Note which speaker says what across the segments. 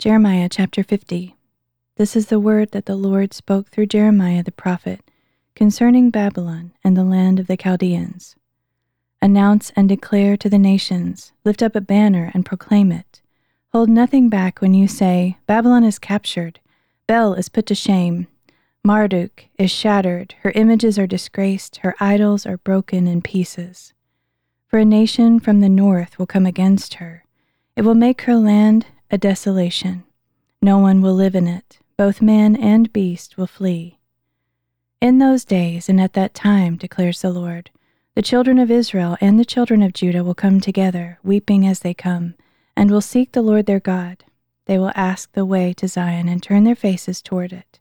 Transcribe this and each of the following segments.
Speaker 1: Jeremiah chapter 50. This is the word that the Lord spoke through Jeremiah the prophet concerning Babylon and the land of the Chaldeans. Announce and declare to the nations, lift up a banner and proclaim it. Hold nothing back when you say, Babylon is captured, Bel is put to shame, Marduk is shattered, her images are disgraced, her idols are broken in pieces. For a nation from the north will come against her. It will make her land a desolation. No one will live in it, both man and beast will flee. In those days and at that time, declares the Lord, the children of Israel and the children of Judah will come together, weeping as they come, and will seek the Lord their God. They will ask the way to Zion and turn their faces toward it.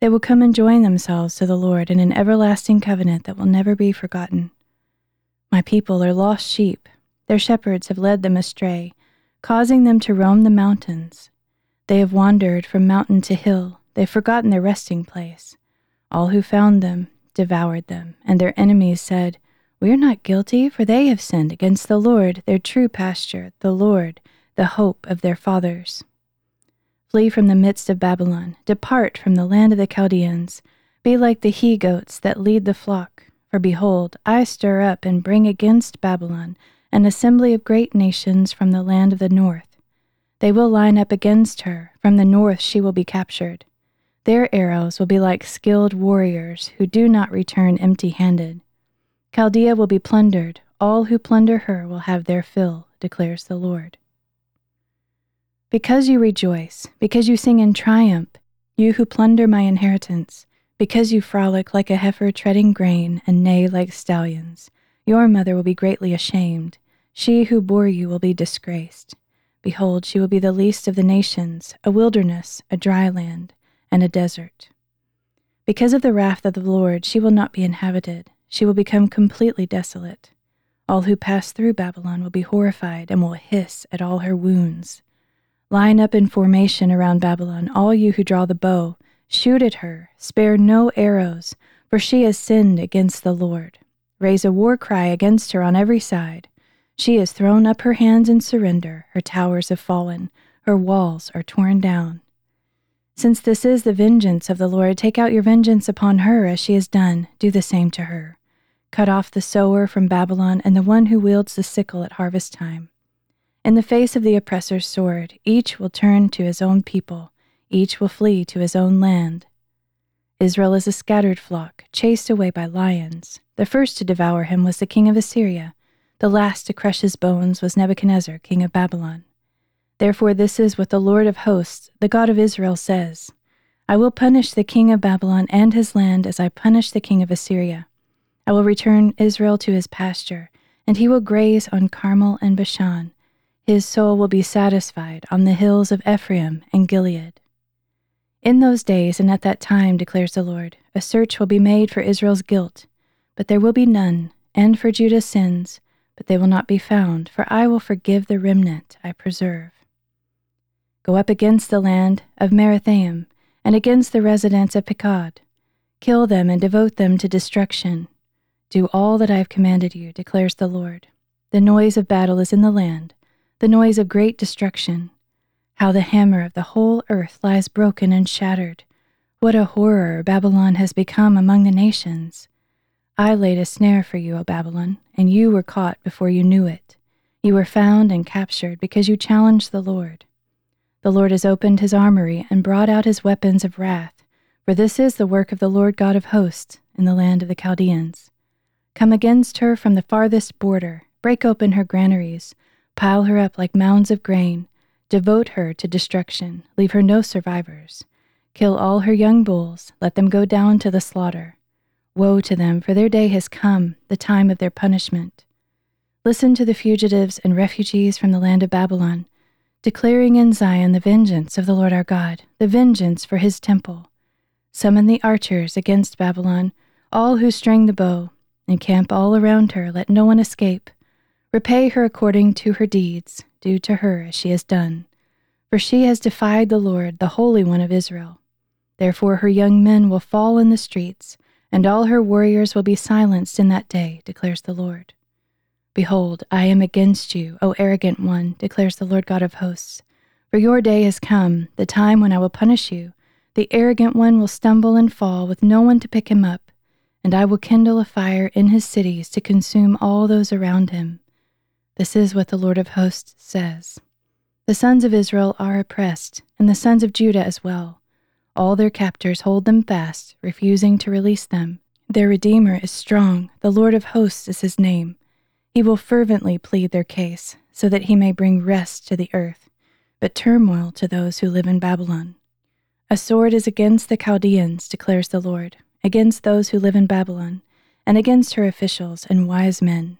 Speaker 1: They will come and join themselves to the Lord in an everlasting covenant that will never be forgotten. My people are lost sheep. Their shepherds have led them astray causing them to roam the mountains. They have wandered from mountain to hill, they've forgotten their resting place. All who found them devoured them, and their enemies said, We are not guilty, for they have sinned against the Lord, their true pasture, the Lord, the hope of their fathers. Flee from the midst of Babylon, depart from the land of the Chaldeans, be like the he goats that lead the flock. For behold, I stir up and bring against Babylon an assembly of great nations from the land of the north. They will line up against her. From the north she will be captured. Their arrows will be like skilled warriors who do not return empty handed. Chaldea will be plundered. All who plunder her will have their fill, declares the Lord. Because you rejoice, because you sing in triumph, you who plunder my inheritance, because you frolic like a heifer treading grain and neigh like stallions, your mother will be greatly ashamed. She who bore you will be disgraced. Behold, she will be the least of the nations, a wilderness, a dry land, and a desert. Because of the wrath of the Lord, she will not be inhabited. She will become completely desolate. All who pass through Babylon will be horrified and will hiss at all her wounds. Line up in formation around Babylon, all you who draw the bow. Shoot at her, spare no arrows, for she has sinned against the Lord. Raise a war cry against her on every side. She has thrown up her hands in surrender, her towers have fallen, her walls are torn down. Since this is the vengeance of the Lord, take out your vengeance upon her as she has done, do the same to her. Cut off the sower from Babylon and the one who wields the sickle at harvest time. In the face of the oppressor's sword, each will turn to his own people, each will flee to his own land. Israel is a scattered flock, chased away by lions. The first to devour him was the king of Assyria. The last to crush his bones was Nebuchadnezzar, king of Babylon. Therefore, this is what the Lord of hosts, the God of Israel, says I will punish the king of Babylon and his land as I punished the king of Assyria. I will return Israel to his pasture, and he will graze on Carmel and Bashan. His soul will be satisfied on the hills of Ephraim and Gilead. In those days and at that time, declares the Lord, a search will be made for Israel's guilt, but there will be none, and for Judah's sins but they will not be found, for I will forgive the remnant I preserve. Go up against the land of Merathaim, and against the residents of Pekod. Kill them and devote them to destruction. Do all that I have commanded you, declares the Lord. The noise of battle is in the land, the noise of great destruction. How the hammer of the whole earth lies broken and shattered. What a horror Babylon has become among the nations. I laid a snare for you, O Babylon, and you were caught before you knew it. You were found and captured because you challenged the Lord. The Lord has opened his armory and brought out his weapons of wrath, for this is the work of the Lord God of hosts in the land of the Chaldeans. Come against her from the farthest border, break open her granaries, pile her up like mounds of grain, devote her to destruction, leave her no survivors. Kill all her young bulls, let them go down to the slaughter. Woe to them, for their day has come, the time of their punishment. Listen to the fugitives and refugees from the land of Babylon, declaring in Zion the vengeance of the Lord our God, the vengeance for his temple. Summon the archers against Babylon, all who string the bow, encamp all around her, let no one escape. Repay her according to her deeds, do to her as she has done. For she has defied the Lord, the Holy One of Israel. Therefore her young men will fall in the streets and all her warriors will be silenced in that day, declares the Lord. Behold, I am against you, O arrogant one, declares the Lord God of hosts. For your day has come, the time when I will punish you. The arrogant one will stumble and fall with no one to pick him up, and I will kindle a fire in his cities to consume all those around him. This is what the Lord of hosts says. The sons of Israel are oppressed, and the sons of Judah as well. All their captors hold them fast, refusing to release them. Their Redeemer is strong, the Lord of hosts is his name. He will fervently plead their case, so that he may bring rest to the earth, but turmoil to those who live in Babylon. A sword is against the Chaldeans, declares the Lord, against those who live in Babylon, and against her officials and wise men.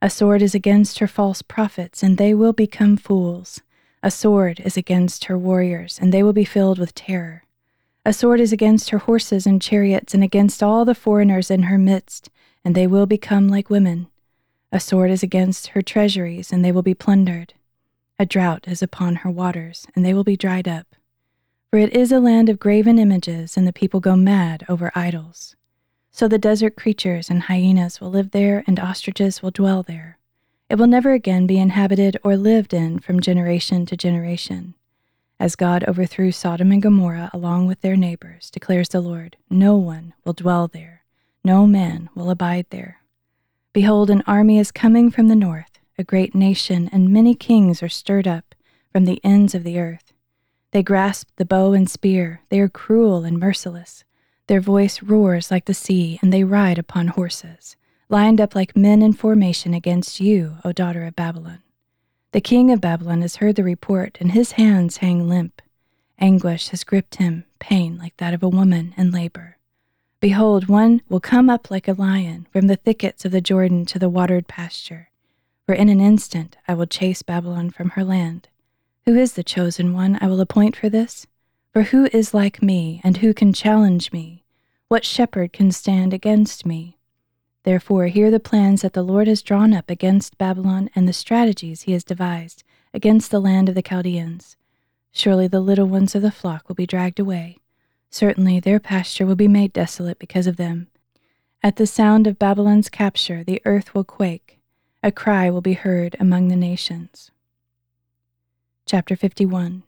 Speaker 1: A sword is against her false prophets, and they will become fools. A sword is against her warriors, and they will be filled with terror. A sword is against her horses and chariots, and against all the foreigners in her midst, and they will become like women. A sword is against her treasuries, and they will be plundered. A drought is upon her waters, and they will be dried up. For it is a land of graven images, and the people go mad over idols. So the desert creatures and hyenas will live there, and ostriches will dwell there. It will never again be inhabited or lived in from generation to generation. As God overthrew Sodom and Gomorrah along with their neighbors, declares the Lord, no one will dwell there, no man will abide there. Behold, an army is coming from the north, a great nation, and many kings are stirred up from the ends of the earth. They grasp the bow and spear, they are cruel and merciless. Their voice roars like the sea, and they ride upon horses, lined up like men in formation against you, O daughter of Babylon. The king of Babylon has heard the report, and his hands hang limp. Anguish has gripped him, pain like that of a woman in labor. Behold, one will come up like a lion from the thickets of the Jordan to the watered pasture. For in an instant I will chase Babylon from her land. Who is the chosen one I will appoint for this? For who is like me, and who can challenge me? What shepherd can stand against me? Therefore, hear the plans that the Lord has drawn up against Babylon and the strategies he has devised against the land of the Chaldeans. Surely the little ones of the flock will be dragged away. Certainly their pasture will be made desolate because of them. At the sound of Babylon's capture, the earth will quake. A cry will be heard among the nations. Chapter 51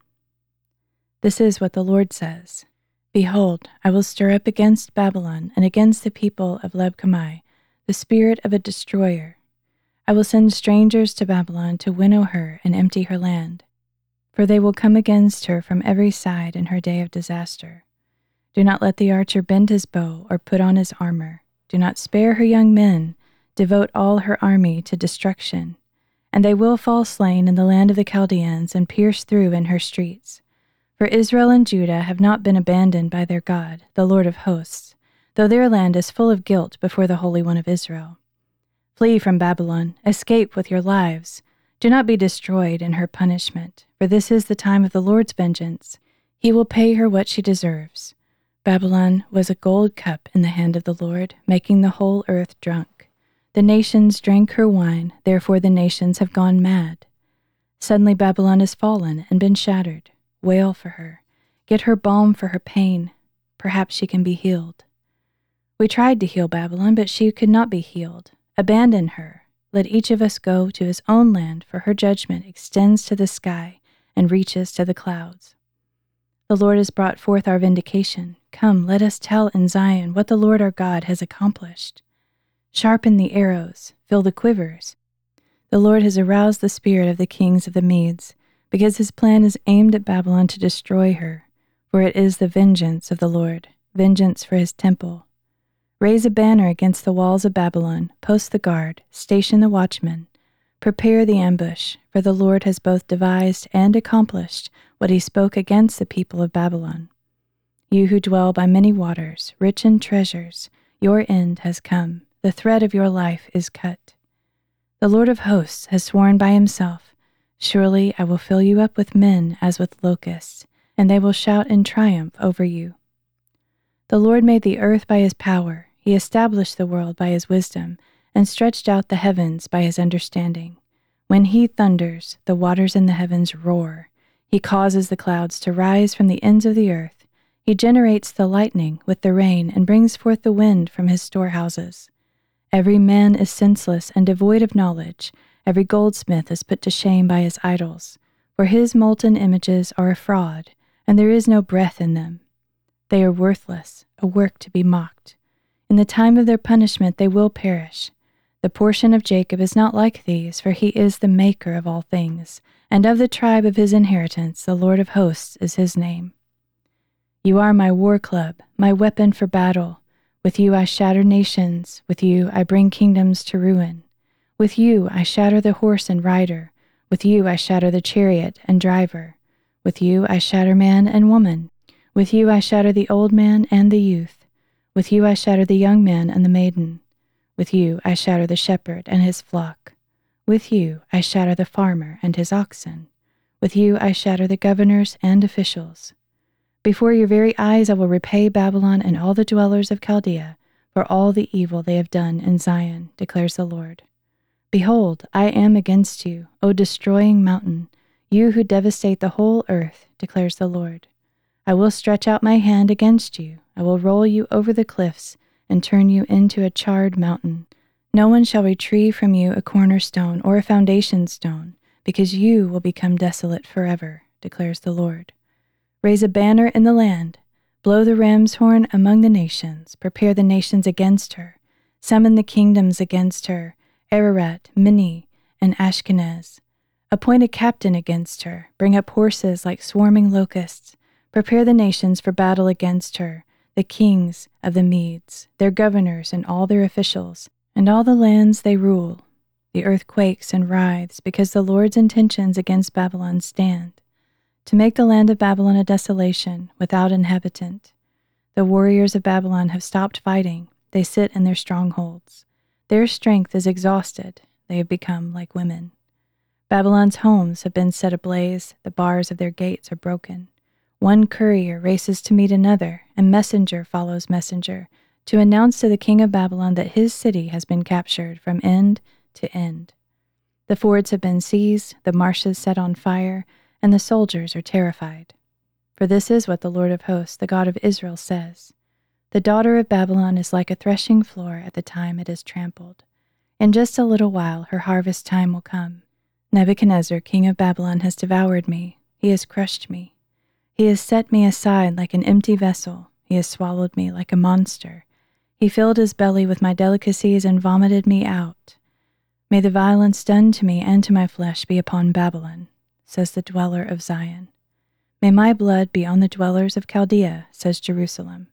Speaker 1: This is what the Lord says Behold, I will stir up against Babylon and against the people of Leb-kamai the spirit of a destroyer. I will send strangers to Babylon to winnow her and empty her land, for they will come against her from every side in her day of disaster. Do not let the archer bend his bow or put on his armor. Do not spare her young men. Devote all her army to destruction. And they will fall slain in the land of the Chaldeans and pierce through in her streets. For Israel and Judah have not been abandoned by their God, the Lord of hosts though their land is full of guilt before the Holy One of Israel. Flee from Babylon, escape with your lives. Do not be destroyed in her punishment, for this is the time of the Lord's vengeance. He will pay her what she deserves. Babylon was a gold cup in the hand of the Lord, making the whole earth drunk. The nations drank her wine, therefore the nations have gone mad. Suddenly Babylon has fallen and been shattered. Wail for her. Get her balm for her pain. Perhaps she can be healed. We tried to heal Babylon, but she could not be healed. Abandon her. Let each of us go to his own land, for her judgment extends to the sky and reaches to the clouds. The Lord has brought forth our vindication. Come, let us tell in Zion what the Lord our God has accomplished. Sharpen the arrows, fill the quivers. The Lord has aroused the spirit of the kings of the Medes, because his plan is aimed at Babylon to destroy her, for it is the vengeance of the Lord, vengeance for his temple Raise a banner against the walls of Babylon, post the guard, station the watchman, prepare the ambush, for the Lord has both devised and accomplished what he spoke against the people of Babylon. You who dwell by many waters, rich in treasures, your end has come, the thread of your life is cut. The Lord of hosts has sworn by himself, Surely I will fill you up with men as with locusts, and they will shout in triumph over you. The Lord made the earth by his power he established the world by his wisdom, and stretched out the heavens by his understanding. When he thunders, the waters in the heavens roar. He causes the clouds to rise from the ends of the earth. He generates the lightning with the rain and brings forth the wind from his storehouses. Every man is senseless and devoid of knowledge. Every goldsmith is put to shame by his idols. For his molten images are a fraud, and there is no breath in them. They are worthless, a work to be mocked. In the time of their punishment they will perish. The portion of Jacob is not like these, for he is the maker of all things, and of the tribe of his inheritance the Lord of hosts is his name. You are my war club, my weapon for battle. With you I shatter nations, with you I bring kingdoms to ruin. With you I shatter the horse and rider, with you I shatter the chariot and driver. With you I shatter man and woman. With you I shatter the old man and the youth. With you I shatter the young man and the maiden. With you I shatter the shepherd and his flock. With you I shatter the farmer and his oxen. With you I shatter the governors and officials. Before your very eyes I will repay Babylon and all the dwellers of Chaldea for all the evil they have done in Zion, declares the Lord. Behold, I am against you, O destroying mountain, you who devastate the whole earth, declares the Lord. I will stretch out my hand against you. I will roll you over the cliffs and turn you into a charred mountain. No one shall retrieve from you a cornerstone or a foundation stone, because you will become desolate forever, declares the Lord. Raise a banner in the land. Blow the ram's horn among the nations. Prepare the nations against her. Summon the kingdoms against her Ararat, Minni, and Ashkenaz. Appoint a captain against her. Bring up horses like swarming locusts. Prepare the nations for battle against her, the kings of the Medes, their governors and all their officials, and all the lands they rule. The earth quakes and writhes because the Lord's intentions against Babylon stand, to make the land of Babylon a desolation without inhabitant. The warriors of Babylon have stopped fighting, they sit in their strongholds. Their strength is exhausted, they have become like women. Babylon's homes have been set ablaze, the bars of their gates are broken. One courier races to meet another, and messenger follows messenger, to announce to the king of Babylon that his city has been captured from end to end. The fords have been seized, the marshes set on fire, and the soldiers are terrified. For this is what the Lord of hosts, the God of Israel, says The daughter of Babylon is like a threshing floor at the time it is trampled. In just a little while her harvest time will come. Nebuchadnezzar, king of Babylon, has devoured me, he has crushed me. He has set me aside like an empty vessel. He has swallowed me like a monster. He filled his belly with my delicacies and vomited me out. May the violence done to me and to my flesh be upon Babylon, says the dweller of Zion. May my blood be on the dwellers of Chaldea, says Jerusalem.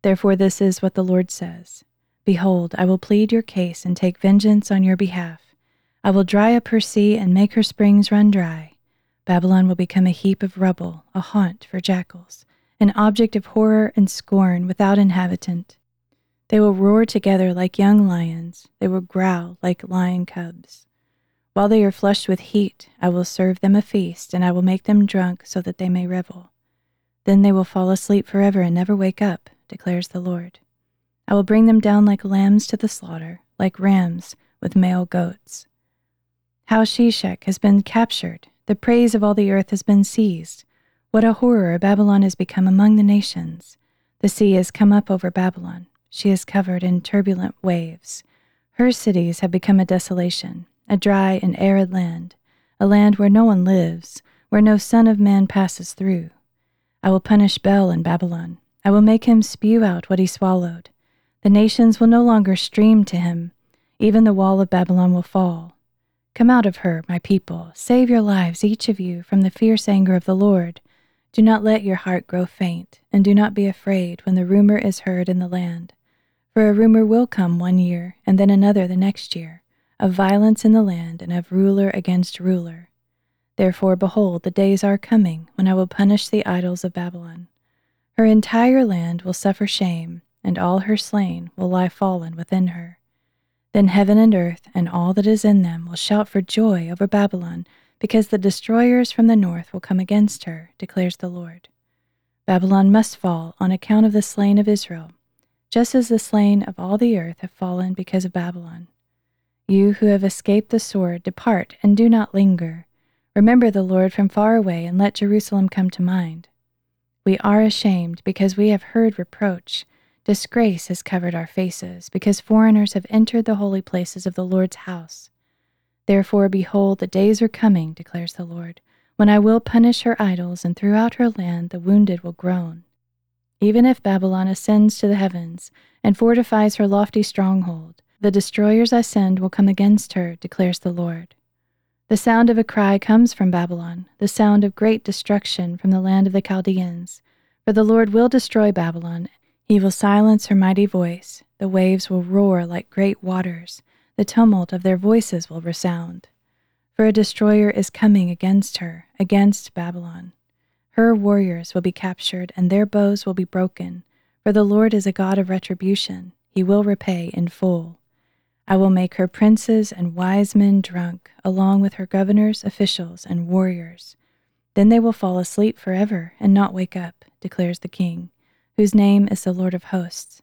Speaker 1: Therefore, this is what the Lord says Behold, I will plead your case and take vengeance on your behalf. I will dry up her sea and make her springs run dry. Babylon will become a heap of rubble, a haunt for jackals, an object of horror and scorn without inhabitant. They will roar together like young lions, they will growl like lion cubs. While they are flushed with heat, I will serve them a feast, and I will make them drunk so that they may revel. Then they will fall asleep forever and never wake up, declares the Lord. I will bring them down like lambs to the slaughter, like rams with male goats. How Sheshach has been captured, the praise of all the earth has been seized. What a horror Babylon has become among the nations. The sea has come up over Babylon. She is covered in turbulent waves. Her cities have become a desolation, a dry and arid land, a land where no one lives, where no son of man passes through. I will punish Bel in Babylon. I will make him spew out what he swallowed. The nations will no longer stream to him. Even the wall of Babylon will fall. Come out of her, my people. Save your lives, each of you, from the fierce anger of the Lord. Do not let your heart grow faint, and do not be afraid when the rumor is heard in the land. For a rumor will come one year, and then another the next year, of violence in the land, and of ruler against ruler. Therefore, behold, the days are coming when I will punish the idols of Babylon. Her entire land will suffer shame, and all her slain will lie fallen within her. Then heaven and earth and all that is in them will shout for joy over Babylon, because the destroyers from the north will come against her, declares the Lord. Babylon must fall on account of the slain of Israel, just as the slain of all the earth have fallen because of Babylon. You who have escaped the sword, depart and do not linger. Remember the Lord from far away and let Jerusalem come to mind. We are ashamed because we have heard reproach Disgrace has covered our faces, because foreigners have entered the holy places of the Lord's house. Therefore, behold, the days are coming, declares the Lord, when I will punish her idols, and throughout her land the wounded will groan. Even if Babylon ascends to the heavens and fortifies her lofty stronghold, the destroyers I send will come against her, declares the Lord. The sound of a cry comes from Babylon, the sound of great destruction from the land of the Chaldeans. For the Lord will destroy Babylon, he will silence her mighty voice, the waves will roar like great waters, the tumult of their voices will resound. For a destroyer is coming against her, against Babylon. Her warriors will be captured, and their bows will be broken. For the Lord is a God of retribution, he will repay in full. I will make her princes and wise men drunk, along with her governors, officials, and warriors. Then they will fall asleep forever and not wake up, declares the King, whose name is the Lord of hosts.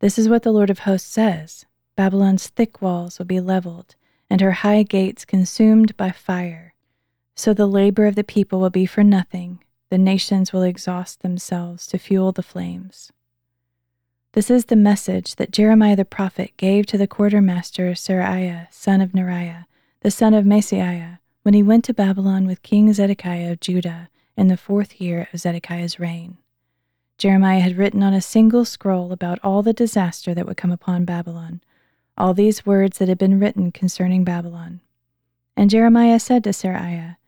Speaker 1: This is what the Lord of hosts says Babylon's thick walls will be leveled, and her high gates consumed by fire. So the labor of the people will be for nothing, the nations will exhaust themselves to fuel the flames. This is the message that Jeremiah the prophet gave to the quartermaster Seraiah, son of Neriah, the son of Maaseiah, when he went to Babylon with King Zedekiah of Judah in the fourth year of Zedekiah's reign. Jeremiah had written on a single scroll about all the disaster that would come upon Babylon, all these words that had been written concerning Babylon. And Jeremiah said to Seraiah,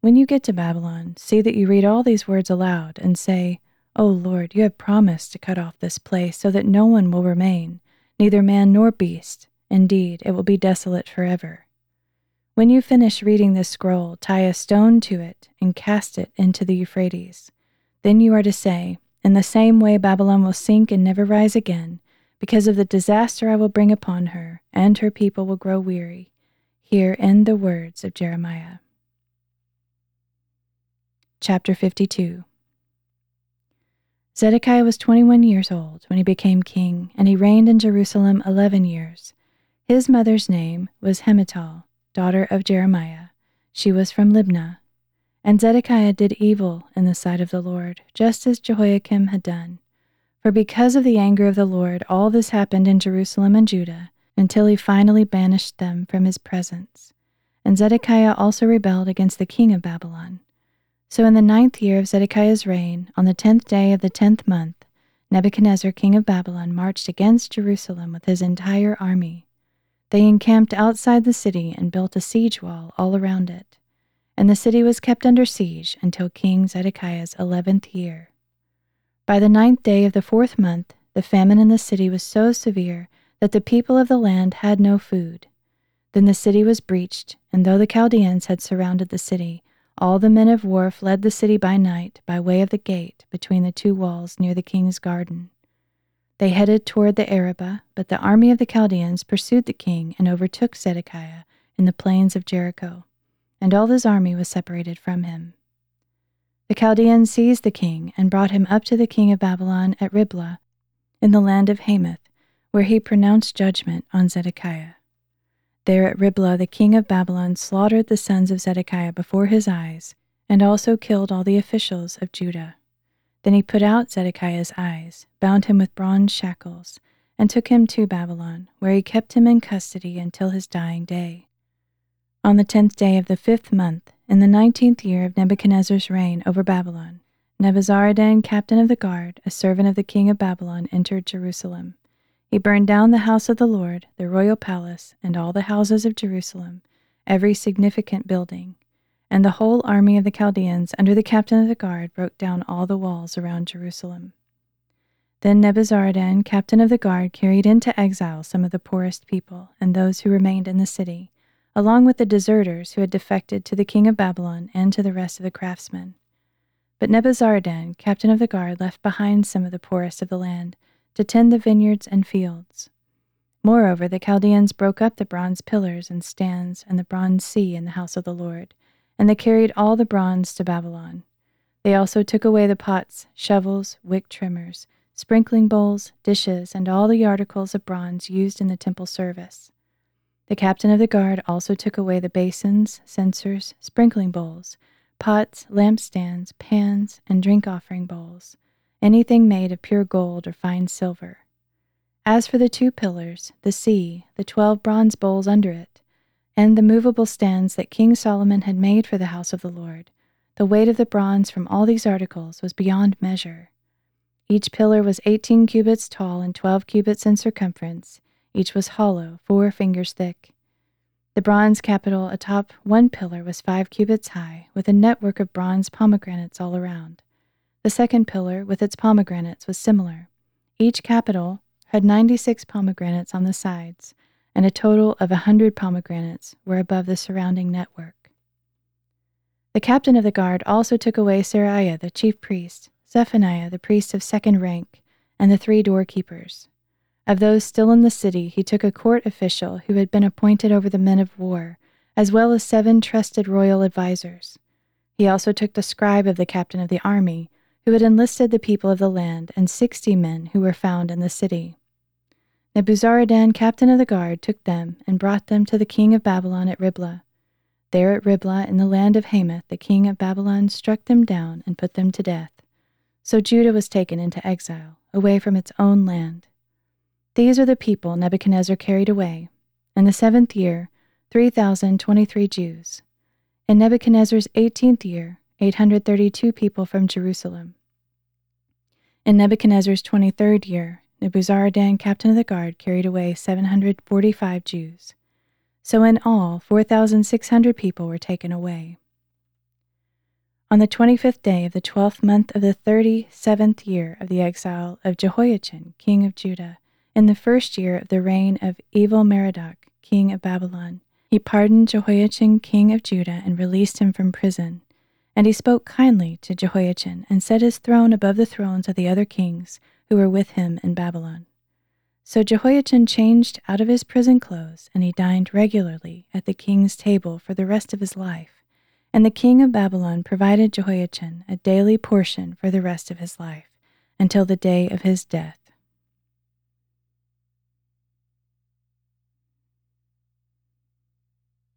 Speaker 1: when you get to Babylon, see that you read all these words aloud and say, O Lord, you have promised to cut off this place so that no one will remain, neither man nor beast. Indeed, it will be desolate forever. When you finish reading this scroll, tie a stone to it and cast it into the Euphrates. Then you are to say, In the same way Babylon will sink and never rise again, because of the disaster I will bring upon her, and her people will grow weary. Here end the words of Jeremiah. Chapter 52 Zedekiah was 21 years old when he became king, and he reigned in Jerusalem 11 years. His mother's name was Hamutal, daughter of Jeremiah. She was from Libnah. And Zedekiah did evil in the sight of the Lord, just as Jehoiakim had done. For because of the anger of the Lord, all this happened in Jerusalem and Judah, until he finally banished them from his presence. And Zedekiah also rebelled against the king of Babylon. So in the ninth year of Zedekiah's reign, on the tenth day of the tenth month, Nebuchadnezzar, king of Babylon, marched against Jerusalem with his entire army. They encamped outside the city and built a siege wall all around it. And the city was kept under siege until King Zedekiah's eleventh year. By the ninth day of the fourth month, the famine in the city was so severe that the people of the land had no food. Then the city was breached, and though the Chaldeans had surrounded the city, all the men of war fled the city by night by way of the gate between the two walls near the king's garden. They headed toward the Arabah, but the army of the Chaldeans pursued the king and overtook Zedekiah in the plains of Jericho, and all his army was separated from him. The Chaldeans seized the king and brought him up to the king of Babylon at Riblah in the land of Hamath, where he pronounced judgment on Zedekiah. There at Riblah, the king of Babylon slaughtered the sons of Zedekiah before his eyes, and also killed all the officials of Judah. Then he put out Zedekiah's eyes, bound him with bronze shackles, and took him to Babylon, where he kept him in custody until his dying day. On the tenth day of the fifth month, in the nineteenth year of Nebuchadnezzar's reign over Babylon, Nebuzaradan, captain of the guard, a servant of the king of Babylon, entered Jerusalem. He burned down the house of the Lord, the royal palace, and all the houses of Jerusalem, every significant building. And the whole army of the Chaldeans, under the captain of the guard, broke down all the walls around Jerusalem. Then Nebuzaradan, captain of the guard, carried into exile some of the poorest people and those who remained in the city, along with the deserters who had defected to the king of Babylon and to the rest of the craftsmen. But Nebuzaradan, captain of the guard, left behind some of the poorest of the land to tend the vineyards and fields. Moreover, the Chaldeans broke up the bronze pillars and stands and the bronze sea in the house of the Lord, and they carried all the bronze to Babylon. They also took away the pots, shovels, wick trimmers, sprinkling bowls, dishes, and all the articles of bronze used in the temple service. The captain of the guard also took away the basins, censers, sprinkling bowls, pots, lampstands, pans, and drink offering bowls anything made of pure gold or fine silver. As for the two pillars, the sea, the twelve bronze bowls under it, and the movable stands that King Solomon had made for the house of the Lord, The weight of the bronze from all these articles was beyond measure. Each pillar was 18 cubits tall and 12 cubits in circumference. Each was hollow, four fingers thick. The bronze capital atop one pillar was five cubits high, with a network of bronze pomegranates all around. The second pillar, with its pomegranates, was similar. Each capital had 96 pomegranates on the sides, and a total of a 100 pomegranates were above the surrounding network. The captain of the guard also took away Seraiah the chief priest, Zephaniah the priest of second rank, and the three doorkeepers. Of those still in the city, he took a court official who had been appointed over the men of war, as well as seven trusted royal advisers. He also took the scribe of the captain of the army, who had enlisted the people of the land, and sixty men who were found in the city. Nebuzaradan, captain of the guard, took them and brought them to the king of Babylon at Riblah. There at Riblah, in the land of Hamath, the king of Babylon struck them down and put them to death. So Judah was taken into exile, away from its own land. These are the people Nebuchadnezzar carried away. In the seventh year, 3,023 Jews. In Nebuchadnezzar's eighteenth year, 832 people from Jerusalem. In Nebuchadnezzar's twenty third year, Nebuzaradan, captain of the guard, carried away 745 Jews. So in all, 4,600 people were taken away. On the twenty fifth day of the twelfth month of the thirty seventh year of the exile of Jehoiachin, king of Judah, in the first year of the reign of Evil Merodach, king of Babylon, he pardoned Jehoiachin, king of Judah, and released him from prison. And he spoke kindly to Jehoiachin, and set his throne above the thrones of the other kings who were with him in Babylon. So Jehoiachin changed out of his prison clothes, and he dined regularly at the king's table for the rest of his life. And the king of Babylon provided Jehoiachin a daily portion for the rest of his life, until the day of his death